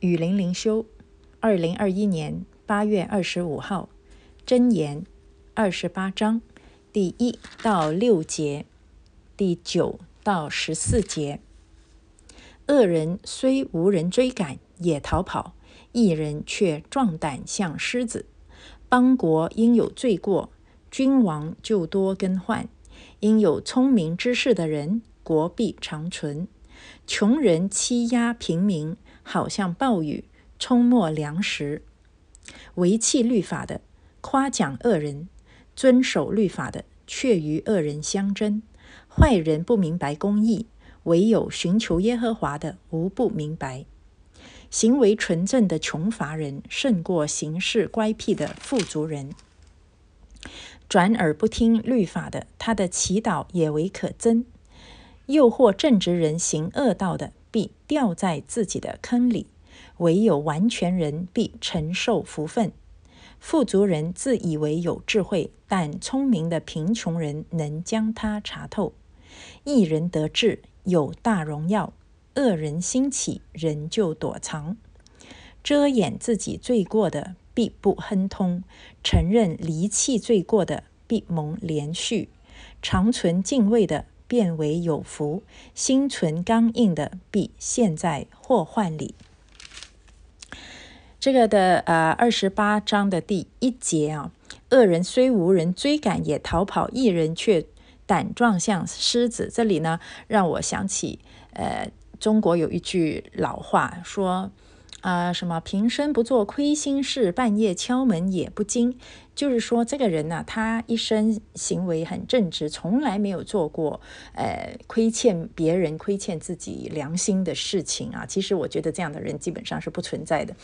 雨林灵修，二零二一年八月二十五号，箴言二十八章第一到六节，第九到十四节。恶人虽无人追赶，也逃跑；一人却壮胆像狮子。邦国应有罪过，君王就多更换；应有聪明之士的人，国必长存。穷人欺压平民。好像暴雨冲没粮食，违弃律法的夸奖恶人，遵守律法的却与恶人相争。坏人不明白公义，唯有寻求耶和华的无不明白。行为纯正的穷乏人胜过行事乖僻的富足人。转耳不听律法的，他的祈祷也为可憎。诱惑正直人行恶道的。必掉在自己的坑里，唯有完全人必承受福分。富足人自以为有智慧，但聪明的贫穷人能将他查透。一人得志有大荣耀，恶人兴起人就躲藏。遮掩自己罪过的必不亨通，承认离弃罪过的必蒙连续，长存敬畏的。变为有福，心存刚硬的必陷在祸患里。这个的呃二十八章的第一节啊，恶人虽无人追赶也逃跑，一人却胆壮像狮子。这里呢，让我想起呃中国有一句老话说。啊，什么平生不做亏心事，半夜敲门也不惊。就是说，这个人呢，他一生行为很正直，从来没有做过呃亏欠别人、亏欠自己良心的事情啊。其实，我觉得这样的人基本上是不存在的。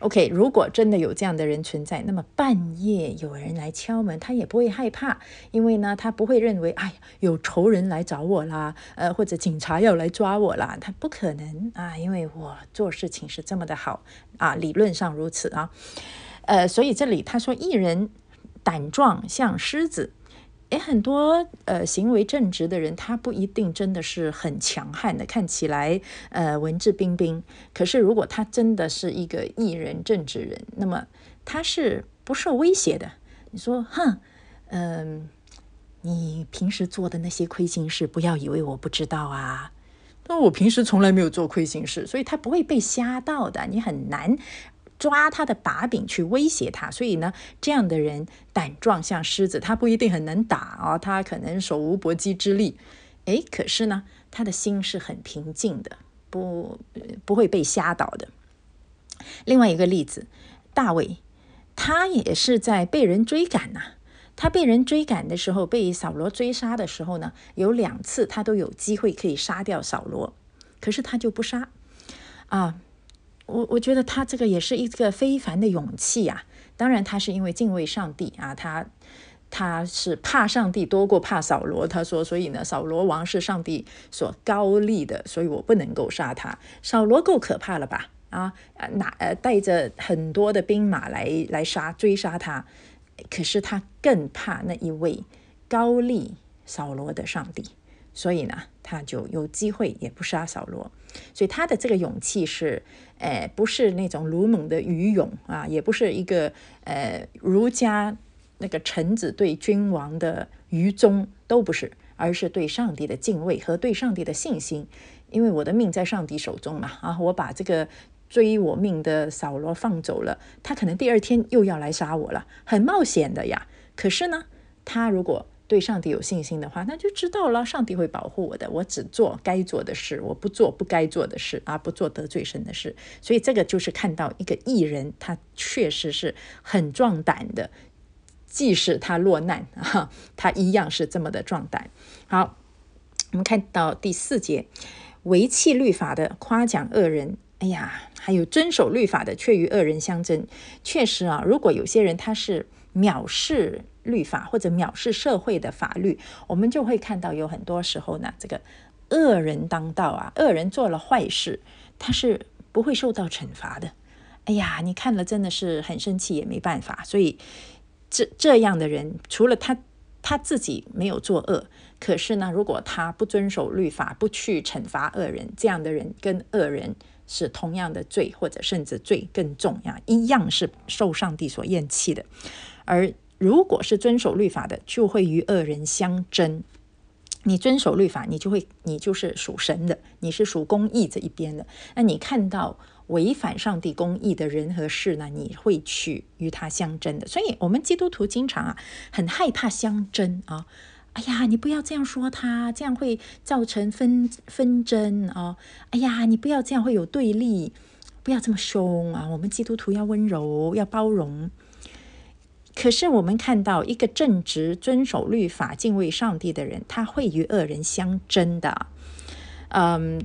OK，如果真的有这样的人存在，那么半夜有人来敲门，他也不会害怕，因为呢，他不会认为，哎，有仇人来找我啦，呃，或者警察要来抓我啦，他不可能啊，因为我做事情是这么的好啊，理论上如此啊，呃，所以这里他说，一人胆壮像狮子。诶，很多呃行为正直的人，他不一定真的是很强悍的，看起来呃文质彬彬。可是如果他真的是一个艺人、正直人，那么他是不受威胁的。你说，哼，嗯，你平时做的那些亏心事，不要以为我不知道啊。那我平时从来没有做亏心事，所以他不会被吓到的。你很难。抓他的把柄去威胁他，所以呢，这样的人胆壮像狮子，他不一定很能打啊，他可能手无搏击之力，诶，可是呢，他的心是很平静的，不不会被吓倒的。另外一个例子，大卫，他也是在被人追赶呐，他被人追赶的时候，被扫罗追杀的时候呢，有两次他都有机会可以杀掉扫罗，可是他就不杀啊。我我觉得他这个也是一个非凡的勇气呀。当然，他是因为敬畏上帝啊，他他是怕上帝多过怕扫罗。他说，所以呢，扫罗王是上帝所高立的，所以我不能够杀他。扫罗够可怕了吧？啊，拿呃带着很多的兵马来来杀追杀他，可是他更怕那一位高立扫罗的上帝。所以呢，他就有机会也不杀扫罗，所以他的这个勇气是，呃，不是那种鲁莽的愚勇啊，也不是一个呃儒家那个臣子对君王的愚忠，都不是，而是对上帝的敬畏和对上帝的信心。因为我的命在上帝手中嘛，啊，我把这个追我命的扫罗放走了，他可能第二天又要来杀我了，很冒险的呀。可是呢，他如果对上帝有信心的话，那就知道了，上帝会保护我的。我只做该做的事，我不做不该做的事，而不做得罪神的事。所以这个就是看到一个艺人，他确实是很壮胆的，即使他落难啊，他一样是这么的壮胆。好，我们看到第四节，违弃律法的夸奖恶人，哎呀，还有遵守律法的却与恶人相争。确实啊，如果有些人他是藐视。律法或者藐视社会的法律，我们就会看到有很多时候呢，这个恶人当道啊，恶人做了坏事，他是不会受到惩罚的。哎呀，你看了真的是很生气，也没办法。所以这这样的人，除了他他自己没有作恶，可是呢，如果他不遵守律法，不去惩罚恶人，这样的人跟恶人是同样的罪，或者甚至罪更重呀，一样是受上帝所厌弃的。而如果是遵守律法的，就会与恶人相争。你遵守律法，你就会，你就是属神的，你是属公义这一边的。那你看到违反上帝公义的人和事呢，你会去与他相争的。所以，我们基督徒经常啊，很害怕相争啊。哎呀，你不要这样说他，这样会造成纷纷争啊！哎呀，你不要这样会有对立，不要这么凶啊！我们基督徒要温柔，要包容。可是我们看到一个正直、遵守律法、敬畏上帝的人，他会与恶人相争的。嗯。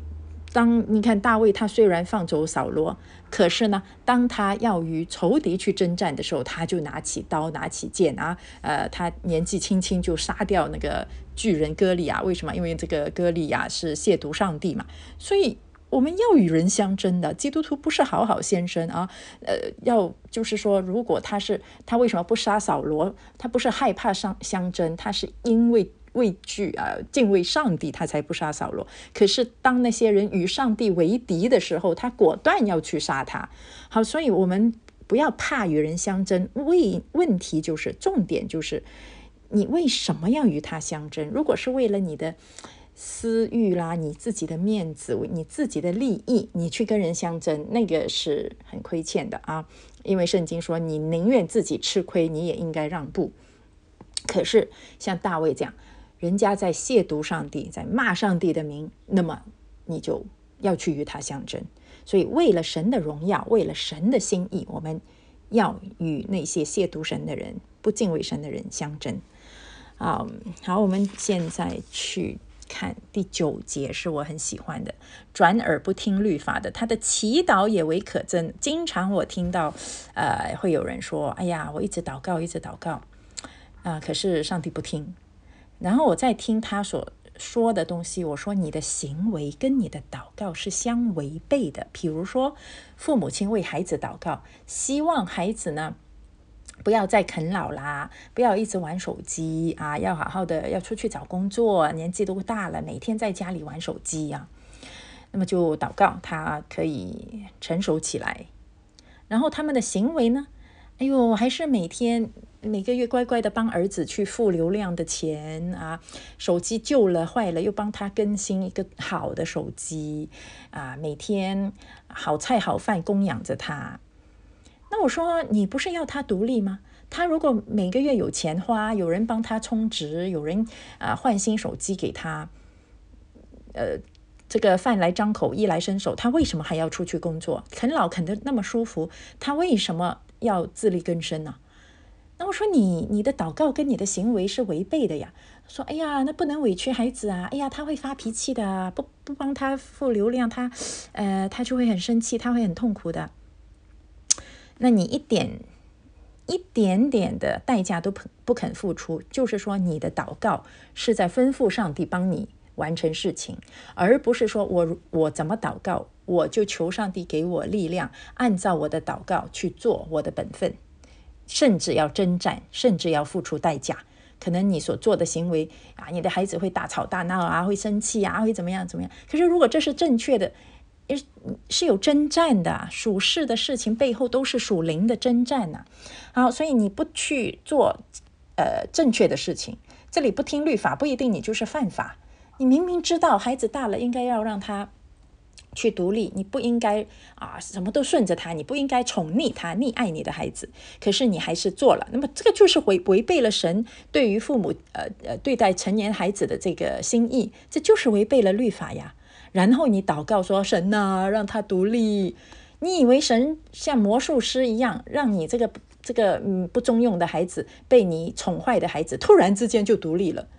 当你看大卫，他虽然放走扫罗，可是呢，当他要与仇敌去征战的时候，他就拿起刀，拿起剑啊，呃，他年纪轻轻就杀掉那个巨人歌利亚。为什么？因为这个歌利亚是亵渎上帝嘛。所以我们要与人相争的，基督徒不是好好先生啊，呃，要就是说，如果他是他为什么不杀扫罗？他不是害怕相相争，他是因为。畏惧啊，敬畏上帝，他才不杀扫罗。可是当那些人与上帝为敌的时候，他果断要去杀他。好，所以我们不要怕与人相争。为问题就是重点就是，你为什么要与他相争？如果是为了你的私欲啦，你自己的面子，你自己的利益，你去跟人相争，那个是很亏欠的啊。因为圣经说，你宁愿自己吃亏，你也应该让步。可是像大卫这样。人家在亵渎上帝，在骂上帝的名，那么你就要去与他相争。所以，为了神的荣耀，为了神的心意，我们要与那些亵渎神的人、不敬畏神的人相争。啊，好，我们现在去看第九节，是我很喜欢的。转耳不听律法的，他的祈祷也为可憎。经常我听到，呃，会有人说：“哎呀，我一直祷告，一直祷告，啊，可是上帝不听。”然后我再听他所说的东西，我说你的行为跟你的祷告是相违背的。比如说，父母亲为孩子祷告，希望孩子呢不要再啃老啦，不要一直玩手机啊，要好好的要出去找工作，年纪都大了，每天在家里玩手机呀。那么就祷告他可以成熟起来。然后他们的行为呢？哎呦，还是每天。每个月乖乖的帮儿子去付流量的钱啊，手机旧了坏了又帮他更新一个好的手机啊，每天好菜好饭供养着他。那我说你不是要他独立吗？他如果每个月有钱花，有人帮他充值，有人啊换新手机给他，呃，这个饭来张口，衣来伸手，他为什么还要出去工作？啃老啃得那么舒服，他为什么要自力更生呢？那我说你你的祷告跟你的行为是违背的呀。说哎呀，那不能委屈孩子啊。哎呀，他会发脾气的，不不帮他付流量，他呃他就会很生气，他会很痛苦的。那你一点一点点的代价都不不肯付出，就是说你的祷告是在吩咐上帝帮你完成事情，而不是说我我怎么祷告，我就求上帝给我力量，按照我的祷告去做我的本分。甚至要征战，甚至要付出代价。可能你所做的行为啊，你的孩子会大吵大闹啊，会生气啊，会怎么样怎么样？可是如果这是正确的，是是有征战的，属世的事情背后都是属灵的征战呐。好，所以你不去做呃正确的事情，这里不听律法不一定你就是犯法。你明明知道孩子大了，应该要让他。去独立，你不应该啊，什么都顺着他，你不应该宠溺他、溺爱你的孩子。可是你还是做了，那么这个就是违违背了神对于父母呃呃对待成年孩子的这个心意，这就是违背了律法呀。然后你祷告说神呐，让他独立。你以为神像魔术师一样，让你这个这个嗯不中用的孩子被你宠坏的孩子，突然之间就独立了？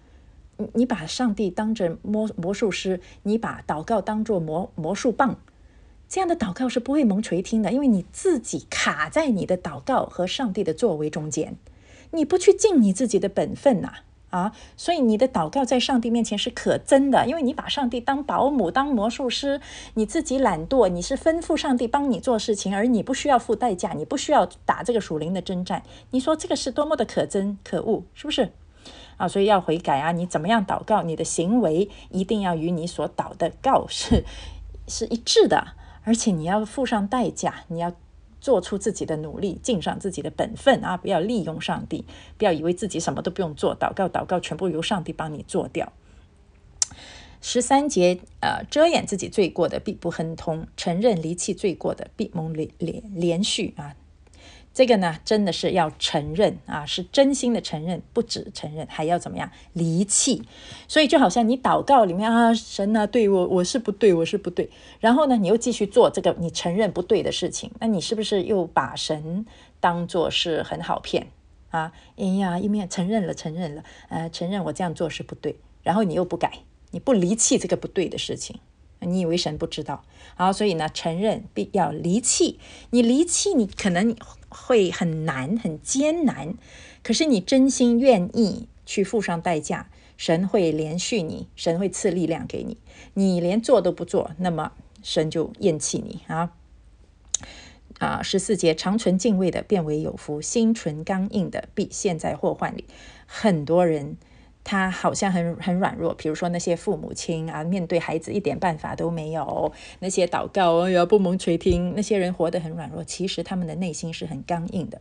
你你把上帝当着魔魔术师，你把祷告当做魔魔术棒，这样的祷告是不会蒙垂听的，因为你自己卡在你的祷告和上帝的作为中间，你不去尽你自己的本分呐！啊所以你的祷告在上帝面前是可憎的，因为你把上帝当保姆、当魔术师，你自己懒惰，你是吩咐上帝帮你做事情，而你不需要付代价，你不需要打这个属灵的征战，你说这个是多么的可憎可恶，是不是？啊，所以要悔改啊！你怎么样祷告，你的行为一定要与你所祷的告是 是一致的，而且你要付上代价，你要做出自己的努力，尽上自己的本分啊！不要利用上帝，不要以为自己什么都不用做，祷告祷告全部由上帝帮你做掉。十三节，呃，遮掩自己罪过的必不亨通，承认离弃罪过的必蒙连连连续啊。这个呢，真的是要承认啊，是真心的承认，不止承认，还要怎么样离弃？所以就好像你祷告里面啊，神啊，对我我是不对，我是不对。然后呢，你又继续做这个你承认不对的事情，那你是不是又把神当做是很好骗啊？哎呀，一面承认了，承认了，呃，承认我这样做是不对，然后你又不改，你不离弃这个不对的事情。你以为神不知道？好，所以呢，承认必要离弃。你离弃，你可能会很难、很艰难。可是你真心愿意去付上代价，神会连续你，神会赐力量给你。你连做都不做，那么神就厌弃你啊！啊，十四节，长存敬畏的变为有福，心存刚硬的必陷在祸患里。很多人。他好像很很软弱，比如说那些父母亲啊，面对孩子一点办法都没有；那些祷告哎呀不蒙垂听，那些人活得很软弱，其实他们的内心是很刚硬的。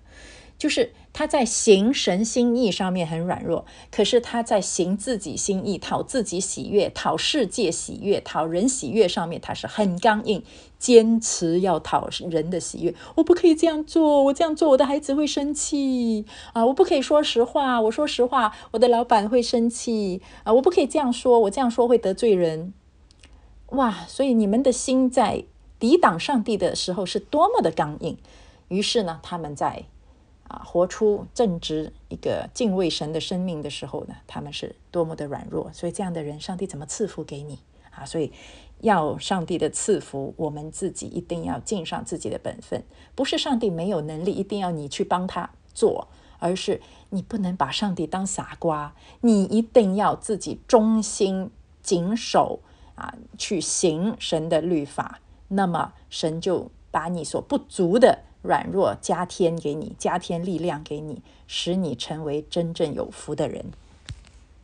就是他在行神心意上面很软弱，可是他在行自己心意、讨自己喜悦、讨世界喜悦、讨人喜悦上面，他是很刚硬，坚持要讨人的喜悦。我不可以这样做，我这样做我的孩子会生气啊！我不可以说实话，我说实话我的老板会生气啊！我不可以这样说，我这样说会得罪人。哇！所以你们的心在抵挡上帝的时候是多么的刚硬。于是呢，他们在。啊，活出正直一个敬畏神的生命的时候呢，他们是多么的软弱，所以这样的人，上帝怎么赐福给你啊？所以要上帝的赐福，我们自己一定要尽上自己的本分，不是上帝没有能力，一定要你去帮他做，而是你不能把上帝当傻瓜，你一定要自己忠心谨守啊，去行神的律法，那么神就把你所不足的。软弱加添给你，加添力量给你，使你成为真正有福的人。